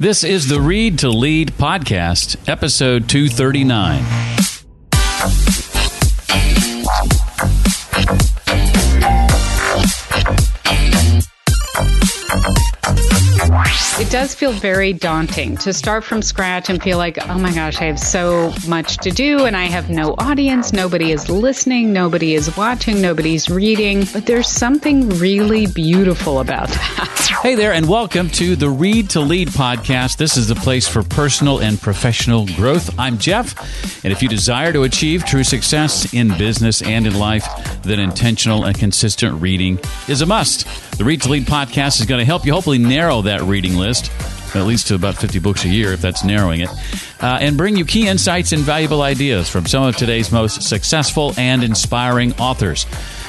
This is the Read to Lead podcast, episode 239. It does feel very daunting to start from scratch and feel like, oh my gosh, I have so much to do and I have no audience. Nobody is listening. Nobody is watching. Nobody's reading. But there's something really beautiful about that. Hey there, and welcome to the Read to Lead podcast. This is the place for personal and professional growth. I'm Jeff, and if you desire to achieve true success in business and in life, then intentional and consistent reading is a must. The Read to Lead podcast is going to help you hopefully narrow that reading list at least to about 50 books a year, if that's narrowing it, uh, and bring you key insights and valuable ideas from some of today's most successful and inspiring authors.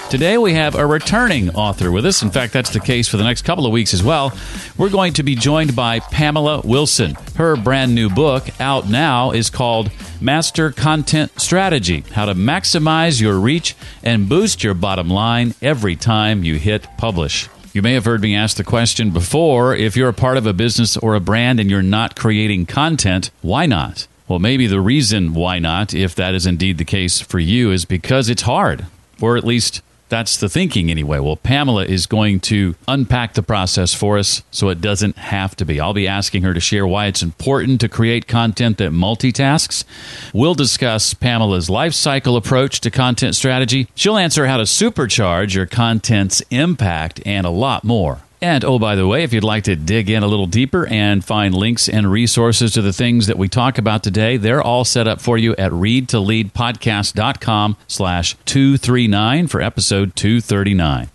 Today we have a returning author with us. In fact, that's the case for the next couple of weeks as well. We're going to be joined by Pamela Wilson. Her brand new book, out now, is called Master Content Strategy How to Maximize Your Reach and Boost Your Bottom Line Every Time You Hit Publish. You may have heard me ask the question before if you're a part of a business or a brand and you're not creating content, why not? Well, maybe the reason why not, if that is indeed the case for you, is because it's hard, or at least that's the thinking anyway. Well, Pamela is going to unpack the process for us so it doesn't have to be. I'll be asking her to share why it's important to create content that multitasks. We'll discuss Pamela's life cycle approach to content strategy. She'll answer how to supercharge your content's impact and a lot more. And oh, by the way, if you'd like to dig in a little deeper and find links and resources to the things that we talk about today, they're all set up for you at readtoleadpodcast.com slash 239 for episode 239.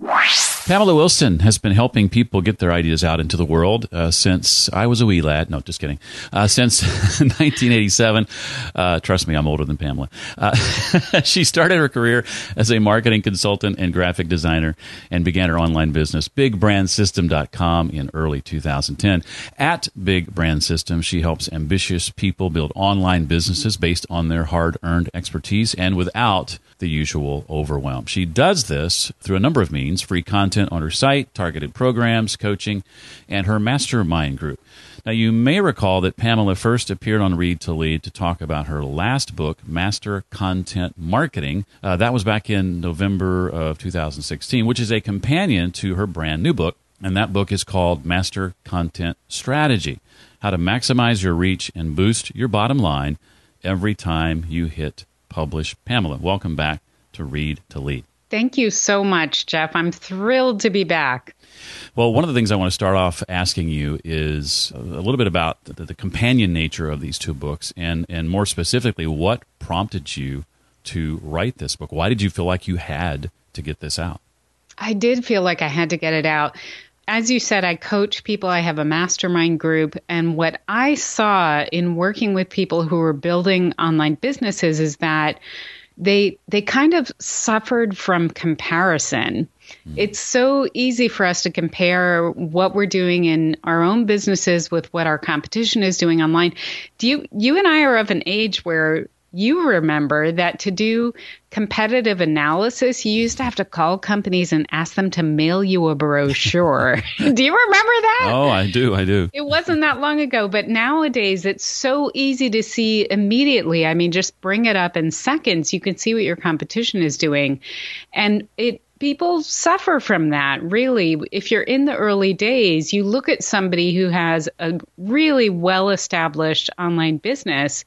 Pamela Wilson has been helping people get their ideas out into the world uh, since I was a wee lad. No, just kidding. Uh, since 1987. Uh, trust me, I'm older than Pamela. Uh, she started her career as a marketing consultant and graphic designer and began her online business, BigBrandSystem.com, in early 2010. At Big Brand System, she helps ambitious people build online businesses based on their hard earned expertise and without the usual overwhelm. She does this through a number of means free content on her site, targeted programs, coaching, and her mastermind group. Now, you may recall that Pamela first appeared on Read to Lead to talk about her last book, Master Content Marketing. Uh, that was back in November of 2016, which is a companion to her brand new book. And that book is called Master Content Strategy How to Maximize Your Reach and Boost Your Bottom Line Every Time You Hit publish. Pamela, welcome back to Read to Lead. Thank you so much, Jeff. I'm thrilled to be back. Well, one of the things I want to start off asking you is a little bit about the, the companion nature of these two books, and, and more specifically, what prompted you to write this book? Why did you feel like you had to get this out? I did feel like I had to get it out as you said, I coach people. I have a mastermind group. And what I saw in working with people who were building online businesses is that they they kind of suffered from comparison. Mm. It's so easy for us to compare what we're doing in our own businesses with what our competition is doing online. Do you you and I are of an age where you remember that to do competitive analysis, you used to have to call companies and ask them to mail you a brochure. do you remember that? Oh, I do. I do. It wasn't that long ago, but nowadays it's so easy to see immediately. I mean, just bring it up in seconds. You can see what your competition is doing. And it people suffer from that really if you're in the early days you look at somebody who has a really well established online business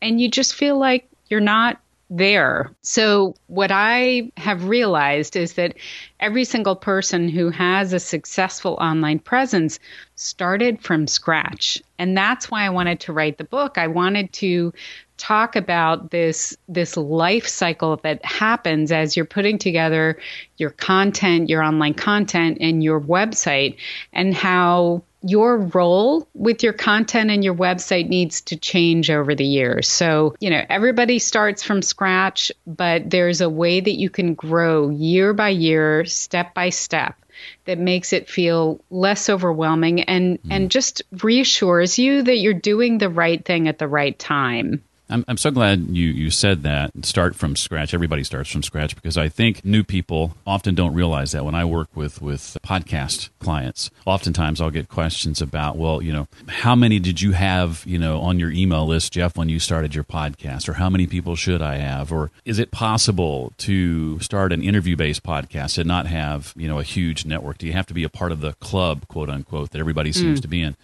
and you just feel like you're not there. So, what I have realized is that every single person who has a successful online presence started from scratch. And that's why I wanted to write the book. I wanted to talk about this this life cycle that happens as you're putting together your content, your online content and your website and how your role with your content and your website needs to change over the years. So, you know, everybody starts from scratch, but there's a way that you can grow year by year, step by step that makes it feel less overwhelming and mm. and just reassures you that you're doing the right thing at the right time. I'm, I'm so glad you, you said that. Start from scratch. Everybody starts from scratch because I think new people often don't realize that. When I work with, with podcast clients, oftentimes I'll get questions about, well, you know, how many did you have, you know, on your email list, Jeff, when you started your podcast? Or how many people should I have? Or is it possible to start an interview based podcast and not have, you know, a huge network? Do you have to be a part of the club, quote unquote, that everybody seems mm. to be in?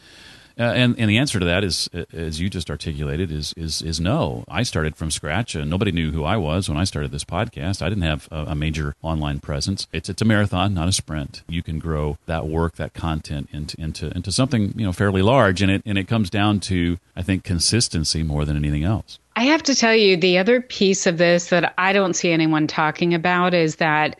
Uh, and and the answer to that is, uh, as you just articulated, is is is no. I started from scratch, and nobody knew who I was when I started this podcast. I didn't have a, a, major online presence. It's it's a marathon, not a sprint. You can grow that work, that content into into into something you know fairly large, and it and it comes down to I think consistency more than anything else. I have to tell you, the other piece of this that I don't see anyone talking about is that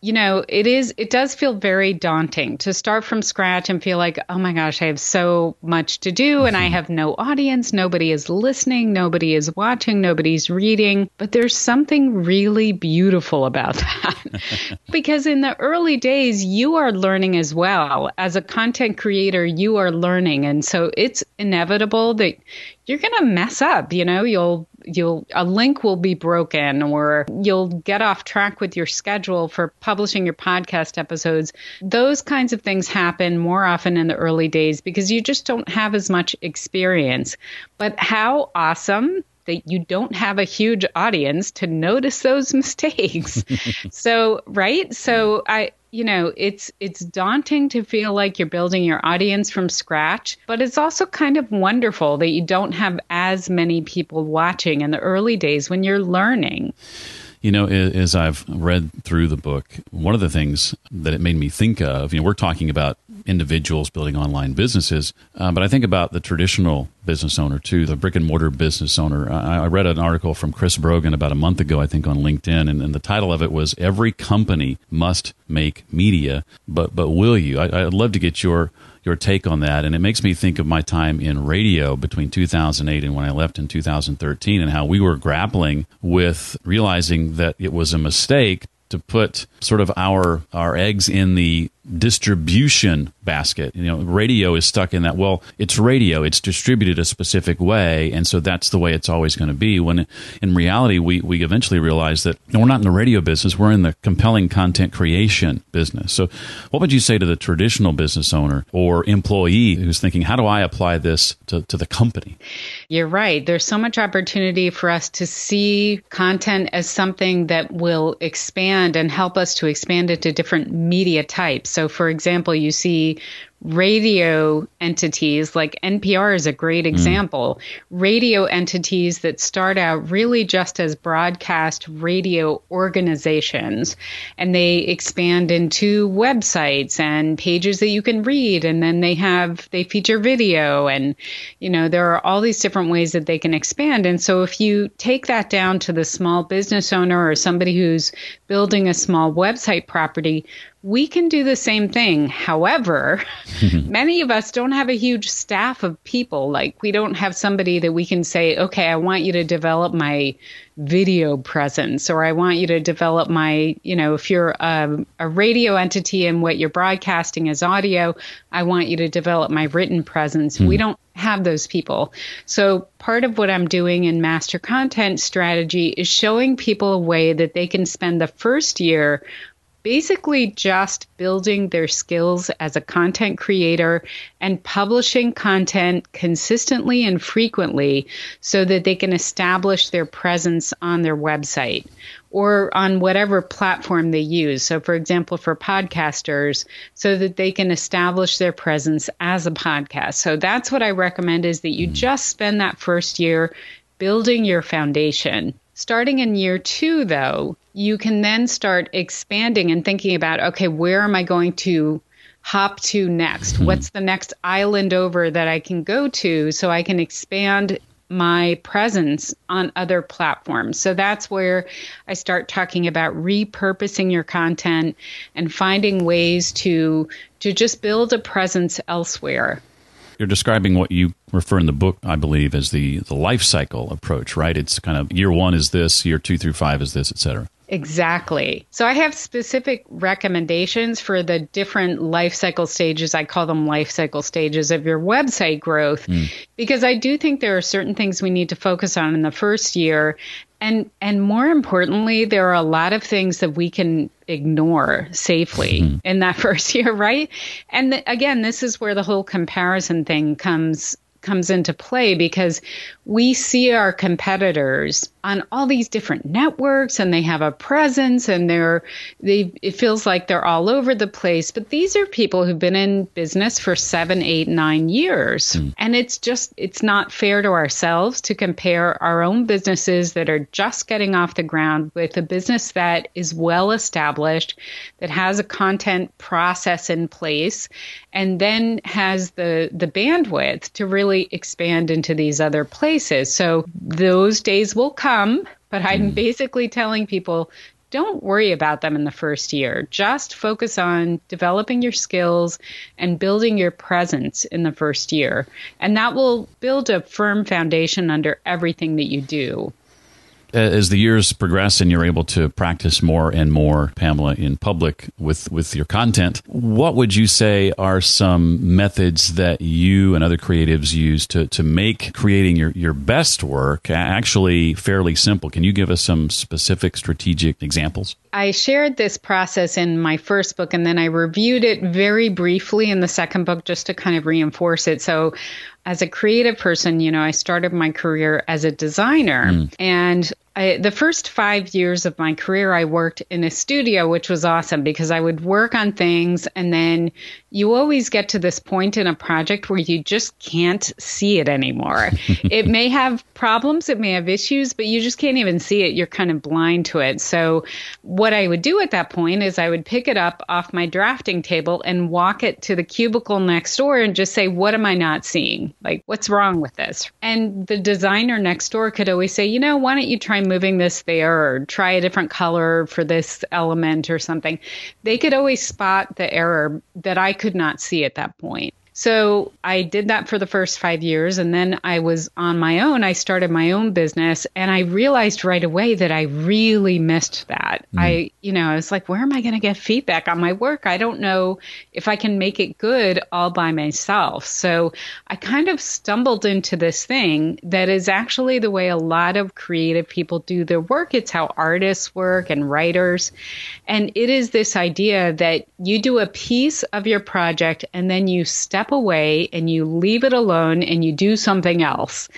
you know, it is, it does feel very daunting to start from scratch and feel like, oh my gosh, I have so much to do and I mm-hmm. have no audience. Nobody is listening. Nobody is watching. Nobody's reading. But there's something really beautiful about that because in the early days, you are learning as well. As a content creator, you are learning. And so it's inevitable that you're going to mess up, you know, you'll you'll a link will be broken or you'll get off track with your schedule for publishing your podcast episodes. Those kinds of things happen more often in the early days because you just don't have as much experience. But how awesome that you don't have a huge audience to notice those mistakes. so, right? So I you know, it's it's daunting to feel like you're building your audience from scratch, but it's also kind of wonderful that you don't have as many people watching in the early days when you're learning. You know, as I've read through the book, one of the things that it made me think of, you know, we're talking about individuals building online businesses, uh, but I think about the traditional business owner too, the brick and mortar business owner. I, I, read an article from Chris Brogan about a month ago, I think, on LinkedIn, and, and the title of it was "Every Company Must Make Media," but but will you? I, I'd love to get your your take on that. And it makes me think of my time in radio between 2008 and when I left in 2013 and how we were grappling with realizing that it was a mistake to put sort of our our eggs in the distribution basket. You know, radio is stuck in that. Well, it's radio; it's distributed a specific way, and so that's the way it's always going to be. When in reality, we we eventually realize that we're not in the radio business; we're in the compelling content creation business. So, what would you say to the traditional business owner or employee who's thinking, "How do I apply this to, to the company?" You're right. There's so much opportunity for us to see content as something that will expand and help us to expand it to different media types. So, for example, you see radio entities, like NPR is a great mm. example, mm. radio entities that start out really just as broadcast radio organizations and they expand into websites and pages that you can read and then they have they feature video and you know there are all these different ways that they can expand and so if you take that down to the small business owner or somebody who's building a small website property we can do the same thing. However, many of us don't have a huge staff of people. Like, we don't have somebody that we can say, okay, I want you to develop my video presence, or I want you to develop my, you know, if you're a, a radio entity and what you're broadcasting is audio, I want you to develop my written presence. We hmm. don't have those people. So, part of what I'm doing in master content strategy is showing people a way that they can spend the first year basically just building their skills as a content creator and publishing content consistently and frequently so that they can establish their presence on their website or on whatever platform they use. So, for example, for podcasters, so that they can establish their presence as a podcast. So, that's what I recommend is that you mm. just spend that first year building your foundation. Starting in year two, though, you can then start expanding and thinking about okay, where am I going to hop to next? Hmm. What's the next island over that I can go to so I can expand my presence on other platforms. So that's where I start talking about repurposing your content and finding ways to to just build a presence elsewhere. You're describing what you refer in the book, I believe, as the the life cycle approach, right? It's kind of year one is this, year two through five is this, et cetera. Exactly. So I have specific recommendations for the different life cycle stages. I call them life cycle stages of your website growth mm. because I do think there are certain things we need to focus on in the first year and and more importantly there are a lot of things that we can ignore safely mm-hmm. in that first year right and the, again this is where the whole comparison thing comes comes into play because we see our competitors on all these different networks and they have a presence and they're they it feels like they're all over the place but these are people who've been in business for seven eight nine years mm. and it's just it's not fair to ourselves to compare our own businesses that are just getting off the ground with a business that is well established that has a content process in place and then has the the bandwidth to really expand into these other places places. So those days will come, but I'm mm. basically telling people don't worry about them in the first year. Just focus on developing your skills and building your presence in the first year. And that will build a firm foundation under everything that you do Uh, as the years progress and you're able to practice more and more, Pamela, in public with, with your content, what would you say are some methods that you and other creatives use to, to make creating your, your best work actually fairly simple? Can you give us some specific strategic examples? I shared this process in my first book and then I reviewed it very briefly in the second book just to kind of reinforce it. So as a creative person, you know, I started my career as a designer. Mm. And I, the first five years of my career, I worked in a studio, which was awesome because I would work on things and then you always get to this point in a project where you just can't see it anymore. it may have problems, it may have issues, but you just can't even see it. You're kind of blind to it. So, what I would do at that point is I would pick it up off my drafting table and walk it to the cubicle next door and just say, What am I not seeing? Like, what's wrong with this? And the designer next door could always say, You know, why don't you try moving this there or try a different color for this element or something. They could always spot the error that I could not see at that point. So I did that for the first five years. And then I was on my own. I started my own business and I realized right away that I really missed that. Mm. I, you know, I was like, where am I going to get feedback on my work? I don't know if I can make it good all by myself. So I kind of stumbled into this thing that is actually the way a lot of creative people do their work. It's how artists work and writers. And it is this idea that you do a piece of your project and then you step step away and you leave it alone and you do something else.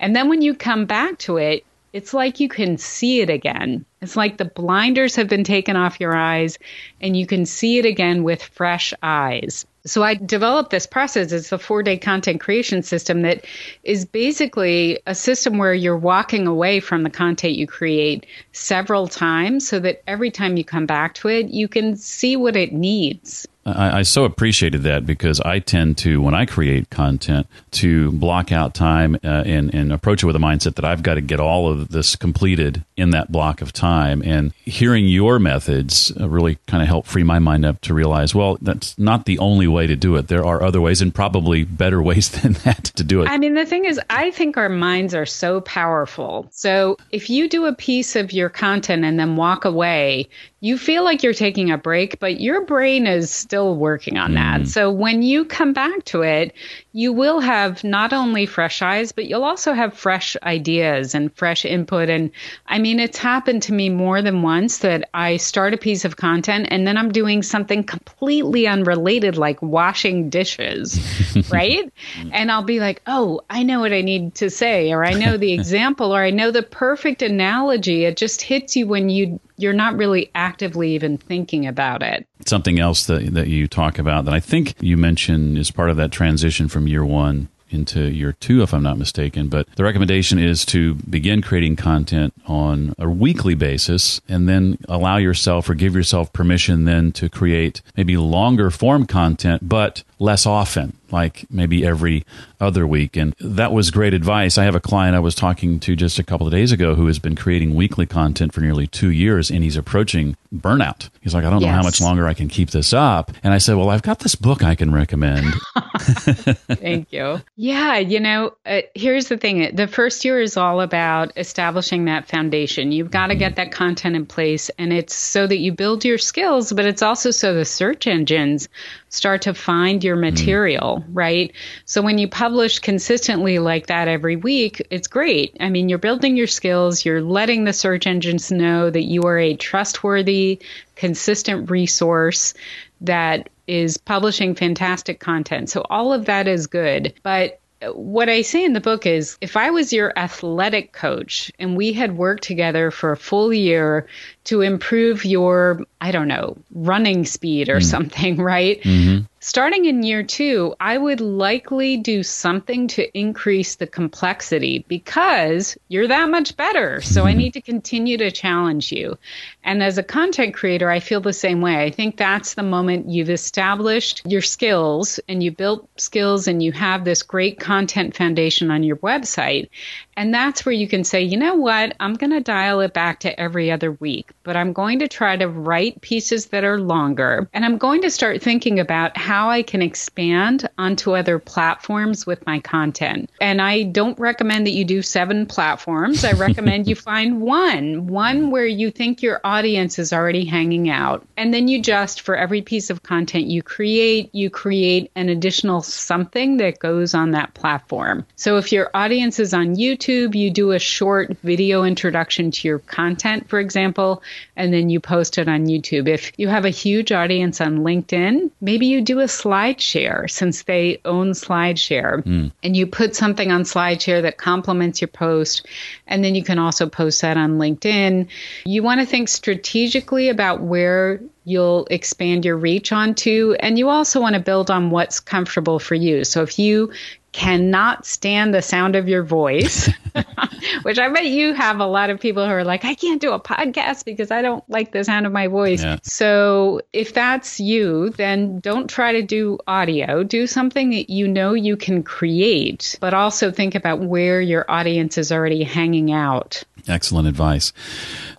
And then when you come back to it, it's like you can see it again. It's like the blinders have been taken off your eyes and you can see it again with fresh eyes. So I developed this process. It's a four day content creation system that is basically a system where you're walking away from the content you create several times so that every time you come back to it, you can see what it needs. I, I, so appreciated that because I tend to, when I create content, to block out time uh, and, and approach it with a mindset that I've got to get all of this completed in that block of time. And hearing your methods uh, really kind of helped free my mind up to realize, well, that's not the only way to do it. There are other ways and probably better ways than that to do it. I mean, the thing is, I think our minds are so powerful. So if you do a piece of your content and then walk away, you feel like you're taking a break, but your brain is still working on that. Mm. So when you come back to it, you will have not only fresh eyes, but you'll also have fresh ideas and fresh input. And I mean, it's happened to me more than once that I start a piece of content and then I'm doing something completely unrelated, like washing dishes, right? And I'll be like, oh, I know what I need to say, or I know the example, or I know the perfect analogy. It just hits you when you you're not really actively even thinking about it. Something else that, that you talk about that I think you mentioned is part of that transition from year one into year two, if I'm not mistaken. But the recommendation is to begin creating content on a weekly basis and then allow yourself or give yourself permission then to create maybe longer form content, but less often, like maybe every other week. And that was great advice. I have a client I was talking to just a couple of days ago who has been creating weekly content for nearly two years and he's approaching burnout. He's like, I don't yes. know how much longer I can keep this up. And I said, Well, I've got this book I can recommend. Thank you. Yeah, you know, uh, here's the thing the first year is all about establishing that foundation. You've got to get that content in place, and it's so that you build your skills, but it's also so the search engines start to find your material, mm. right? So when you publish consistently like that every week, it's great. I mean, you're building your skills, you're letting the search engines know that you are a trustworthy, consistent resource that is publishing fantastic content. So all of that is good. But what I say in the book is if I was your athletic coach and we had worked together for a full year to improve your, I don't know, running speed or mm. something, right? Mm-hmm. Starting in year two, I would likely do something to increase the complexity because you're that much better. So I mm-hmm. need to continue to challenge you. And as a content creator, I feel the same way. I think that's the moment you've established your skills and you built skills and you have this great content foundation on your website. And that's where you can say, you know what, I'm going to dial it back to every other week, but I'm going to try to write pieces that are longer. And I'm going to start thinking about how I can expand onto other platforms with my content. And I don't recommend that you do seven platforms. I recommend you find one, one where you think your audience is already hanging out. And then you just, for every piece of content you create, you create an additional something that goes on that platform. So if your audience is on YouTube, YouTube, you do a short video introduction to your content, for example, and then you post it on YouTube. If you have a huge audience on LinkedIn, maybe you do a SlideShare since they own SlideShare mm. and you put something on SlideShare that complements your post. And then you can also post that on LinkedIn. You want to think strategically about where you'll expand your reach onto. And you also want to build on what's comfortable for you. So if you cannot stand the sound of your voice, which I bet you have a lot of people who are like, I can't do a podcast because I don't like the sound of my voice. Yeah. So if that's you, then don't try to do audio. Do something that you know you can create, but also think about where your audience is already hanging out. Excellent advice.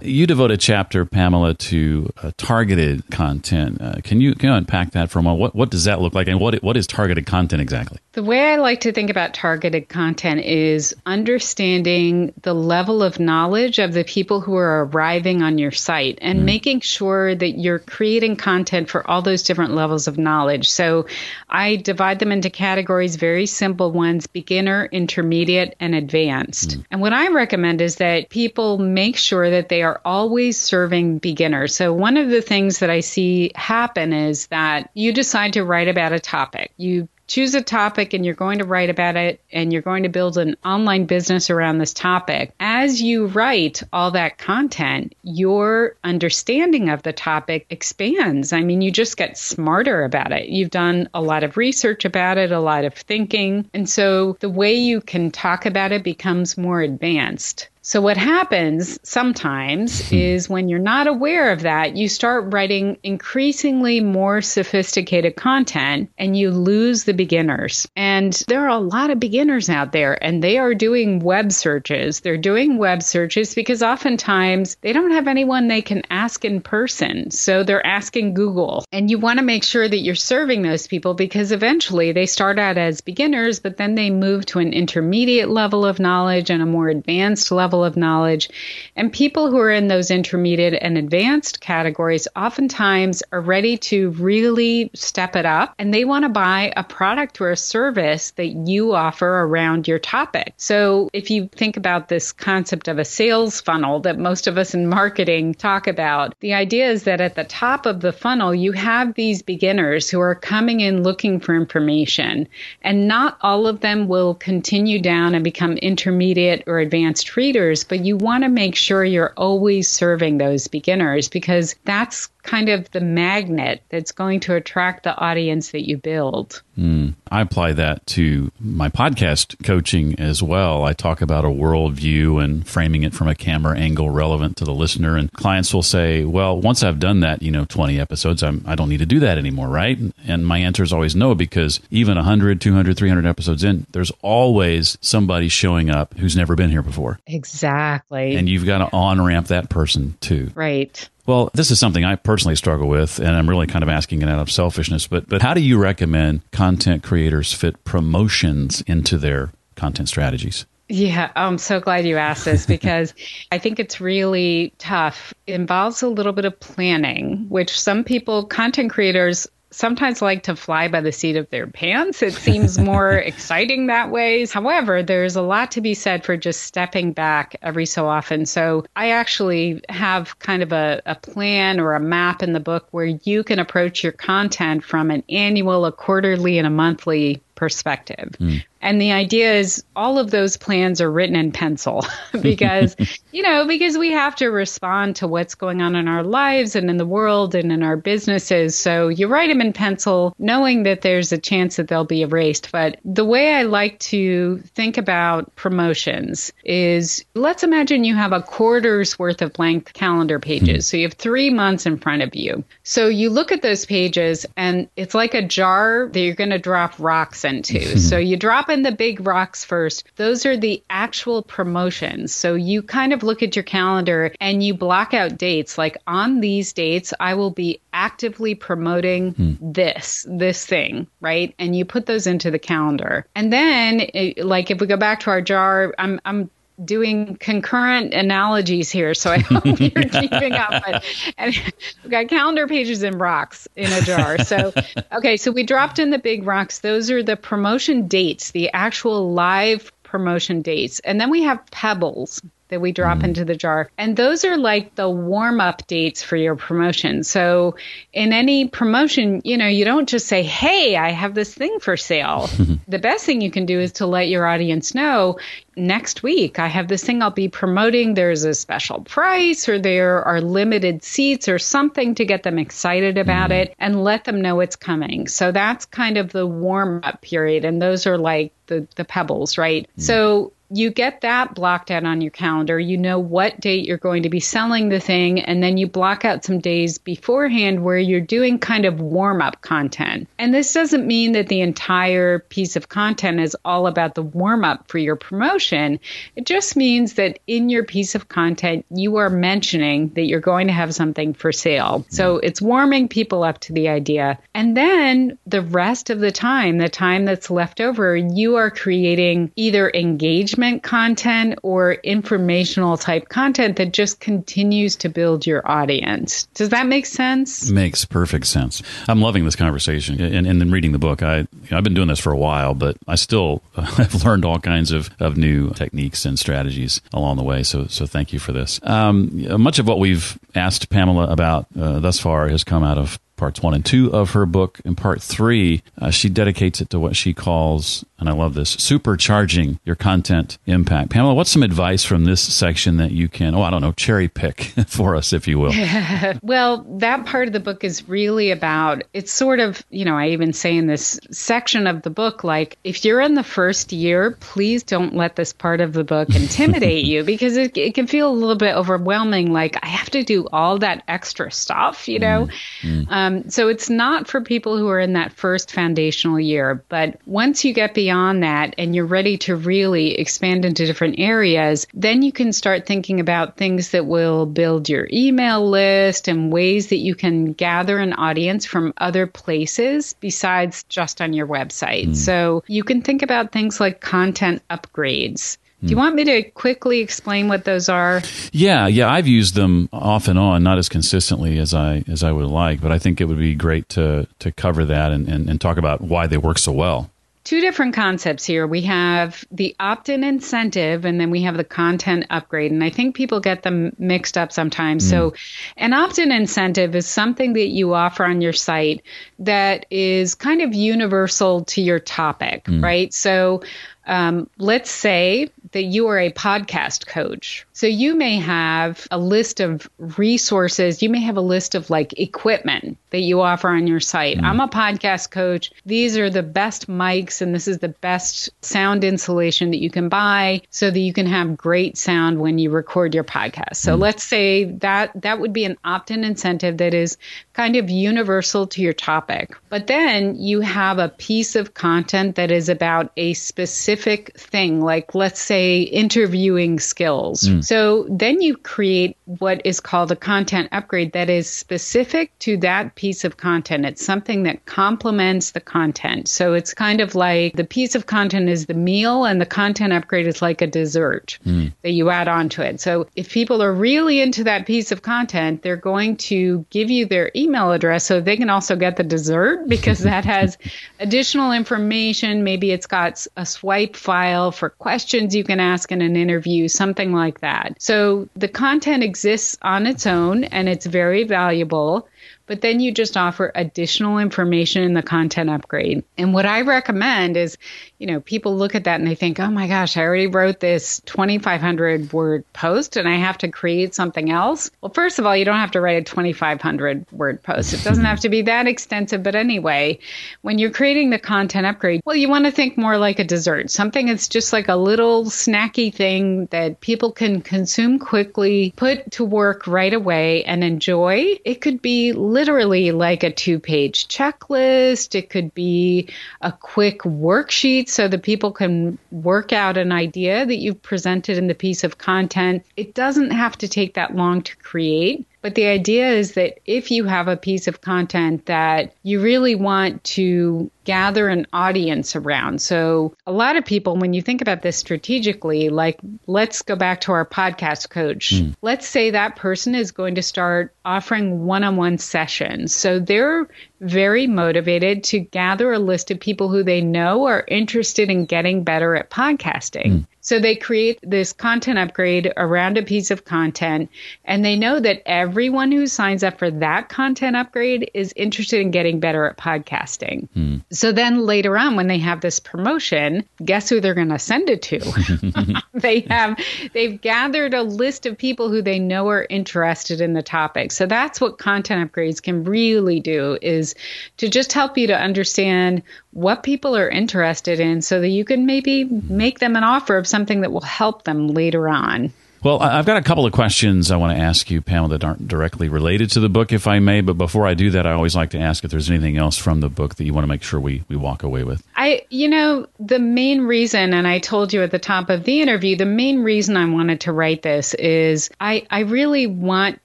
You devote a chapter, Pamela, to uh, targeted content. Uh, can you can you unpack that for a moment? What what does that look like, and what what is targeted content exactly? The way I like to think about targeted content is understanding the level of knowledge of the people who are arriving on your site and mm. making sure that you're creating content for all those different levels of knowledge. So I divide them into categories, very simple ones: beginner, intermediate, and advanced. Mm. And what I recommend is that people make sure that they are always serving beginners. So, one of the things that I see happen is that you decide to write about a topic. You choose a topic and you're going to write about it and you're going to build an online business around this topic. As you write all that content, your understanding of the topic expands. I mean, you just get smarter about it. You've done a lot of research about it, a lot of thinking. And so the way you can talk about it becomes more advanced. So, what happens sometimes hmm. is when you're not aware of that, you start writing increasingly more sophisticated content and you lose the beginners. And there are a lot of beginners out there and they are doing web searches. They're doing web searches because oftentimes they don't have anyone they can ask in person. So, they're asking Google. And you want to make sure that you're serving those people because eventually they start out as beginners, but then they move to an intermediate level of knowledge and a more advanced level level of knowledge. And people who are in those intermediate and advanced categories oftentimes are ready to really step it up and they want to buy a product or a service that you offer around your topic. So if you think about this concept of a sales funnel that most of us in marketing talk about, the idea is that at the top of the funnel, you have these beginners who are coming in looking for information, and not all of them will continue down and become intermediate or advanced readers but you want to make sure you're always serving those beginners because that's kind of the magnet that's going to attract the audience that you build. Mm. I apply that to my podcast coaching as well. I talk about a worldview and framing it from a camera angle relevant to the listener. And clients will say, well, once I've done that, you know, 20 episodes, I'm, I don't need to do that anymore, right? And my answer is always no, because even 100, 200, 300 episodes in, there's always somebody showing up who's never been here before. Exactly. And you've got to on ramp that person too. Right. Well, this is something I personally struggle with, and I'm really kind of asking it out of selfishness. But but how do you recommend content creators fit promotions into their content strategies? Yeah, I'm so glad you asked this because I think it's really tough. It involves a little bit of planning, which some people, content creators, sometimes like to fly by the seat of their pants. It seems more exciting that way. However, there's a lot to be said for just stepping back every so often. So I actually have kind of a, a plan or a map in the book where you can approach your content from an annual, a quarterly, and a monthly perspective. Mm. And the idea is all of those plans are written in pencil because, you know, because we have to respond to what's going on in our lives and in the world and in our businesses. So you write them in pencil, knowing that there's a chance that they'll be erased. But the way I like to think about promotions is let's imagine you have a quarter's worth of blank calendar pages. So you have three months in front of you. So you look at those pages and it's like a jar that you're going to drop rocks into. so you drop in the big rocks first. Those are the actual promotions. So you kind of look at your calendar and you block out dates. Like on these dates, I will be actively promoting hmm. this, this thing, right? And you put those into the calendar. And then, it, like if we go back to our jar, I'm, I'm doing concurrent analogies here, so I hope you're keeping up. But, and we've got calendar pages and rocks in a jar. So, okay, so we dropped in the big rocks. Those are the promotion dates, the actual live promotion dates. And then we have pebbles that we drop mm. into the jar. And those are like the warm up dates for your promotion. So in any promotion, you know, you don't just say, Hey, I have this thing for sale. the best thing you can do is to let your audience know next week I have this thing I'll be promoting. There's a special price or there are limited seats or something to get them excited about mm. it and let them know it's coming. So that's kind of the warm up period. And those are like the, the pebbles, right? Mm. So you get that blocked out on your calendar. You know what date you're going to be selling the thing, and then you block out some days beforehand where you're doing kind of warm up content. And this doesn't mean that the entire piece of content is all about the warm up for your promotion. It just means that in your piece of content, you are mentioning that you're going to have something for sale. So it's warming people up to the idea. And then the rest of the time, the time that's left over, you are creating either engagement engagement content or informational type content that just continues to build your audience. Does that make sense? Makes perfect sense. I'm loving this conversation and, and then reading the book. I, you know, I've been doing this for a while, but I still have learned all kinds of, of new techniques and strategies along the way. So, so thank you for this. Um, much of what we've asked Pamela about uh, thus far has come out of parts one and two of her book. In part three, uh, she dedicates it to what she calls, and I love this, supercharging your content impact. Pamela, what's some advice from this section that you can, oh, I don't know, cherry pick for us, if you will? well, that part of the book is really about, it's sort of, you know, I even say in this section of the book, like, if you're in the first year, please don't let this part of the book intimidate you because it, it can feel a little bit overwhelming. Like, I have to do all that extra stuff, you know? Mm, mm. Um, um, so it's not for people who are in that first foundational year. But once you get beyond that and you're ready to really expand into different areas, then you can start thinking about things that will build your email list and ways that you can gather an audience from other places besides just on your website. Mm. So you can think about things like content upgrades. Do you want me to quickly explain what those are? Yeah, yeah, I've used them off and on, not as consistently as I as I would like, but I think it would be great to to cover that and, and, and talk about why they work so well two different concepts here. We have the opt in incentive and then we have the content upgrade. And I think people get them mixed up sometimes. Mm. So, an opt in incentive is something that you offer on your site that is kind of universal to your topic, mm. right? So, um, let's say that you are a podcast coach. So you may have a list of resources, you may have a list of like equipment that you offer on your site. Mm. I'm a podcast coach. These are the best mics and this is the best sound insulation that you can buy so that you can have great sound when you record your podcast. So mm. let's say that that would be an opt-in incentive that is kind of universal to your topic. But then you have a piece of content that is about a specific thing, like let's say interviewing skills. Mm. So then you create what is called a content upgrade that is specific to that piece of content. It's something that complements the content. So it's kind of like the piece of content is the meal and the content upgrade is like a dessert mm. that you add on to it. So if people are really into that piece of content, they're going to give you their email address so they can also get the dessert because that has additional information. Maybe it's got a swipe file for questions you can ask in an interview, something like that. So the content exists on its own and it's very valuable but then you just offer additional information in the content upgrade. And what I recommend is, you know, people look at that and they think, oh my gosh, I already wrote this 2,500 word post and I have to create something else. Well, first of all, you don't have to write a 2,500 word post. It doesn't have to be that extensive. But anyway, when you're creating the content upgrade, well, you want to think more like a dessert, something that's just like a little snacky thing that people can consume quickly, put to work right away and enjoy. It could be literally like a two page checklist. It could be a quick worksheet so that people can work out an idea that you've presented in the piece of content. It doesn't have to take that long to create. But the idea is that if you have a piece of content that you really want to gather an audience around. So, a lot of people, when you think about this strategically, like let's go back to our podcast coach. Mm. Let's say that person is going to start offering one on one sessions. So, they're very motivated to gather a list of people who they know are interested in getting better at podcasting. Mm. So they create this content upgrade around a piece of content, and they know that everyone who signs up for that content upgrade is interested in getting better at podcasting. Hmm. So then later on, when they have this promotion, guess who they're going to send it to? they have they've gathered a list of people who they know are interested in the topic. So that's what content upgrades can really do is to just help you to understand what people are interested in so that you can maybe make them an offer of something that will help them later on. Well, I've got a couple of questions I want to ask you, Pamela, that aren't directly related to the book, if I may. But before I do that, I always like to ask if there's anything else from the book that you want to make sure we, we walk away with. I, you know, the main reason, and I told you at the top of the interview, the main reason I wanted to write this is I, I really want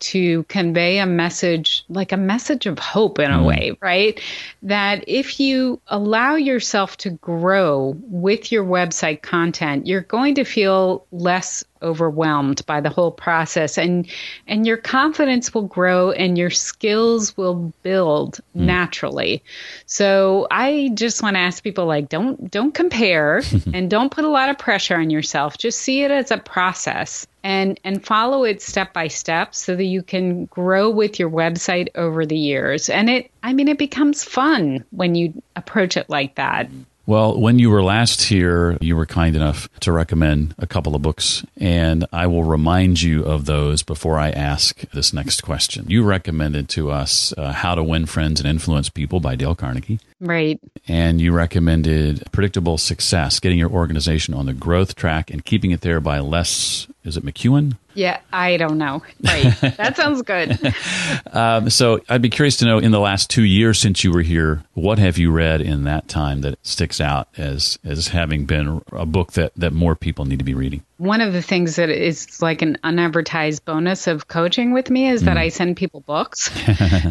to convey a message, like a message of hope in a mm. way, right? That if you allow yourself to grow with your website content, you're going to feel less overwhelmed by the whole process. And and your confidence will grow and your skills will build mm. naturally. So i just want to ask people like don't don't compare and don't put a lot of pressure on yourself. Just see it as a process and and follow it step by step so that you can grow with your website over the years. And it i mean it becomes fun when you approach it like that well, when you were last here, you were kind enough to recommend a couple of books, and I will remind you of those before I ask this next question. You recommended to us uh, How to Win Friends and Influence People by Dale Carnegie. Right. And you recommended Predictable Success, getting your organization on the growth track and keeping it there by Les, is it McKeown? Yeah, I don't know. Right. that sounds good. um, so I'd be curious to know in the last two years since you were here, what have you read in that time that sticks out as, as having been a book that, that more people need to be reading? one of the things that is like an unadvertised bonus of coaching with me is mm. that I send people books.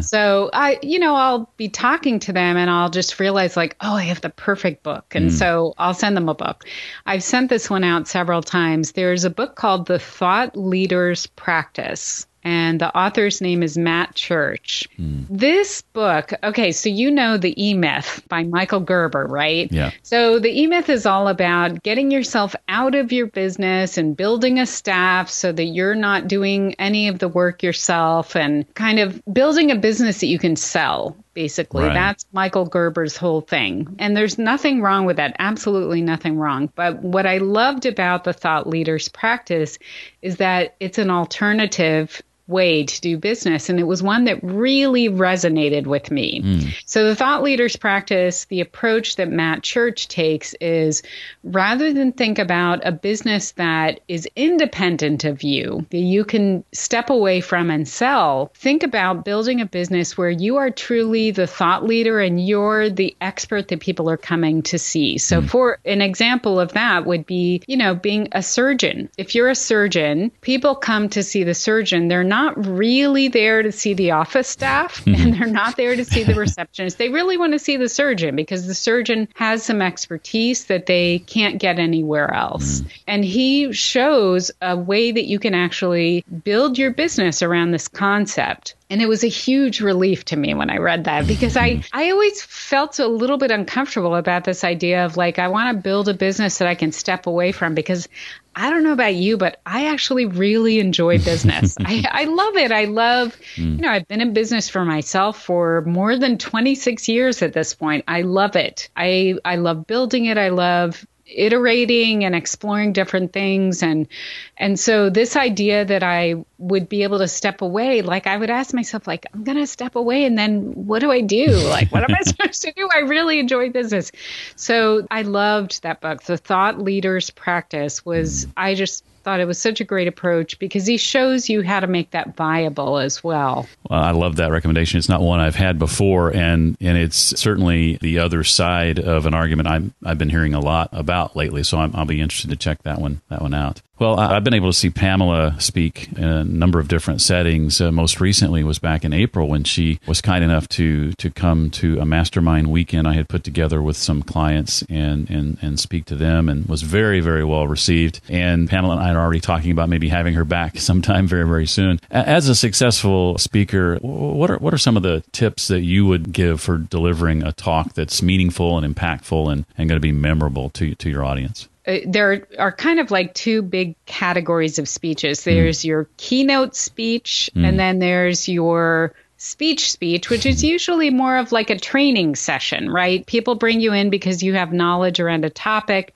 so I, you know, I'll be talking to them and I'll just realize like, oh, I have the perfect book. And mm. so I'll send them a book. I've sent this one out several times. There's a book called The Thought Leaders Practice and the author's name is Matt Church. Hmm. This book, okay, so you know the E Myth by Michael Gerber, right? Yeah. So the E Myth is all about getting yourself out of your business and building a staff so that you're not doing any of the work yourself and kind of building a business that you can sell basically. Right. That's Michael Gerber's whole thing. And there's nothing wrong with that, absolutely nothing wrong. But what I loved about the thought leaders practice is that it's an alternative way to do business. And it was one that really resonated with me. Mm. So, the thought leaders practice, the approach that Matt Church takes is rather than think about a business that is independent of you, that you can step away from and sell, think about building a business where you are truly the thought leader and you're the expert that people are coming to see. So, mm. for an example of that would be, you know, being a surgeon. If you're a surgeon, people come to see the surgeon, they're not really there to see the office staff and they're not there to see the receptionist. They really want to see the surgeon because the surgeon has some expertise that they can't get anywhere else. Mm. And he shows a way that you can actually build your business around this concept. And it was a huge relief to me when I read that because I, I always felt a little bit uncomfortable about this idea of like, I want to build a business that I can step away from because I don't know about you, but I actually really enjoy business. I, I love it. I love, mm. you know, I've been in business for myself for more than 26 years at this point. I love it. I, I love building it. I love iterating and exploring different things. And and so this idea that I would be able to step away like I would ask myself like I'm going to step away and then what do I do? Like what am I supposed to do? I really enjoy business. So I loved that book. The thought leaders practice was I just thought it was such a great approach because he shows you how to make that viable as well. Well, I love that recommendation. It's not one I've had before, and and it's certainly the other side of an argument I'm, I've been hearing a lot about lately. So i will be interested to check that one that one out. Well, I've been able to see Pamela speak in a number of different settings. Uh, most recently was back in April when she was kind enough to to come to a mastermind weekend I had put together with some clients and and and speak to them, and was very very well received. And Pamela and I are already talking about maybe having her back sometime very very soon. As a successful speaker, what are what are some of the tips that you would give for delivering a talk that's meaningful and impactful and, and going to be memorable to to your audience? Uh, there are kind of like two big categories of speeches. There's mm. your keynote speech, mm. and then there's your speech speech, which is usually more of like a training session, right? People bring you in because you have knowledge around a topic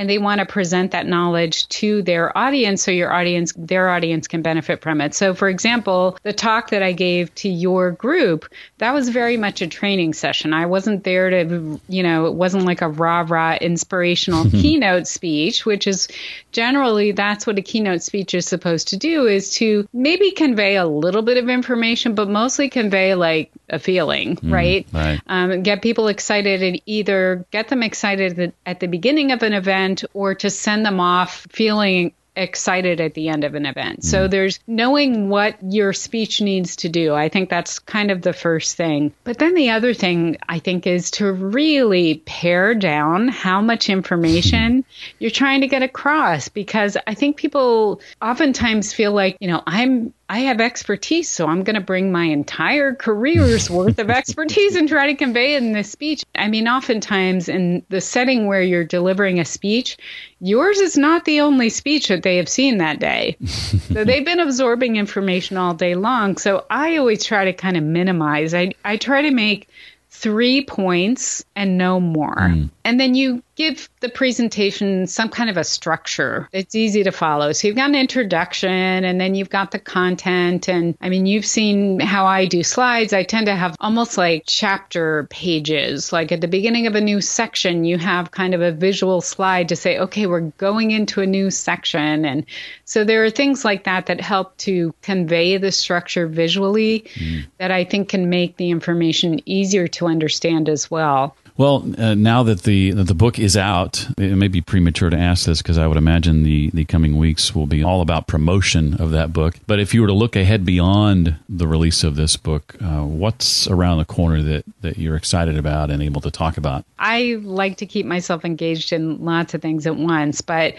and they want to present that knowledge to their audience so your audience their audience can benefit from it. So for example, the talk that I gave to your group, that was very much a training session. I wasn't there to, you know, it wasn't like a rah-rah inspirational keynote speech, which is generally that's what a keynote speech is supposed to do is to maybe convey a little bit of information, but mostly convey like a feeling, mm, right? right. Um, get people excited and either get them excited at the beginning of an event event or to send them off feeling excited at the end of an event. So mm. there's knowing what your speech needs to do. I think that's kind of the first thing. But then the other thing I think is to really pare down how much information you're trying to get across because I think people oftentimes feel like, you know, I'm I have expertise, so I'm going to bring my entire career's worth of expertise and try to convey it in this speech. I mean, oftentimes in the setting where you're delivering a speech, yours is not the only speech that they have seen that day. so they've been absorbing information all day long. So I always try to kind of minimize. I, I try to make three points and no more. Mm. And then you give the presentation some kind of a structure. It's easy to follow. So you've got an introduction and then you've got the content. And I mean, you've seen how I do slides. I tend to have almost like chapter pages. Like at the beginning of a new section, you have kind of a visual slide to say, okay, we're going into a new section. And so there are things like that that help to convey the structure visually mm. that I think can make the information easier to understand as well. Well, uh, now that the that the book is out, it may be premature to ask this because I would imagine the the coming weeks will be all about promotion of that book. But if you were to look ahead beyond the release of this book, uh, what's around the corner that that you're excited about and able to talk about? I like to keep myself engaged in lots of things at once, but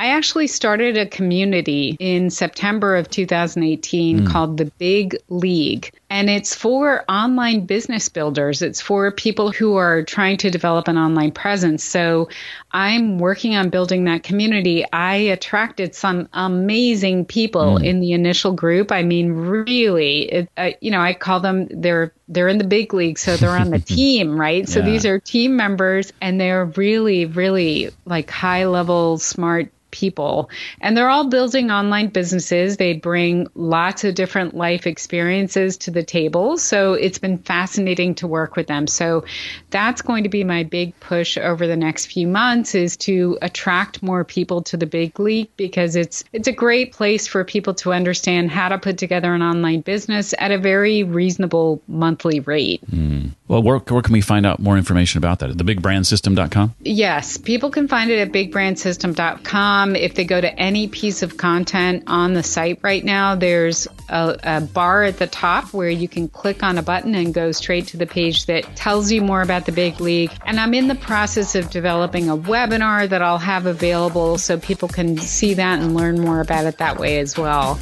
I actually started a community in September of 2018 mm. called the Big League And it's for online business builders, it's for people who are trying to develop an online presence. So I'm working on building that community. I attracted some amazing people mm. in the initial group. I mean, really, it, uh, you know, I call them they're they're in the big league, so they're on the team, right? So yeah. these are team members, and they're really, really like high level, smart people. And they're all building online businesses. They bring lots of different life experiences to the table. So it's been fascinating to work with them. So that's going to be my big push over the next few months is to attract more people to the big league because it's it's a great place for people to understand how to put together an online business at a very reasonable monthly rate. Mm. Well, where, where can we find out more information about that? At thebigbrandsystem.com? Yes, people can find it at bigbrandsystem.com. If they go to any piece of content on the site right now, there's a, a bar at the top where you can click on a button and go straight to the page that tells you more about the big league. And I'm in the process of developing a webinar that I'll have available so people can see that and learn more about it that way as well.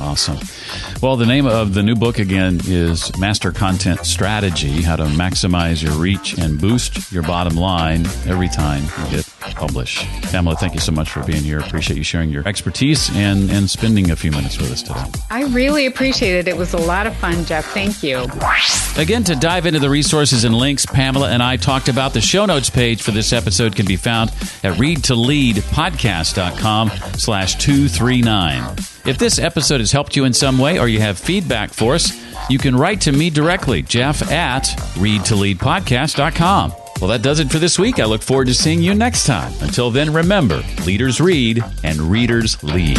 Awesome. Well, the name of the new book again is Master Content Strategy How to Maximize Your Reach and Boost Your Bottom Line Every Time You Hit Publish. Pamela, thank you so much for being here. Appreciate you sharing your expertise and, and spending a few minutes with us today. I really appreciate it. It was a lot of fun, Jeff. Thank you. Again, to dive into the resources and links Pamela and I talked about, the show notes page for this episode can be found at readtoleadpodcast.com slash 239. If this episode has helped you in some way or you have feedback for us, you can write to me directly, Jeff at readtoleadpodcast.com. Well, that does it for this week. I look forward to seeing you next time. Until then, remember leaders read and readers lead.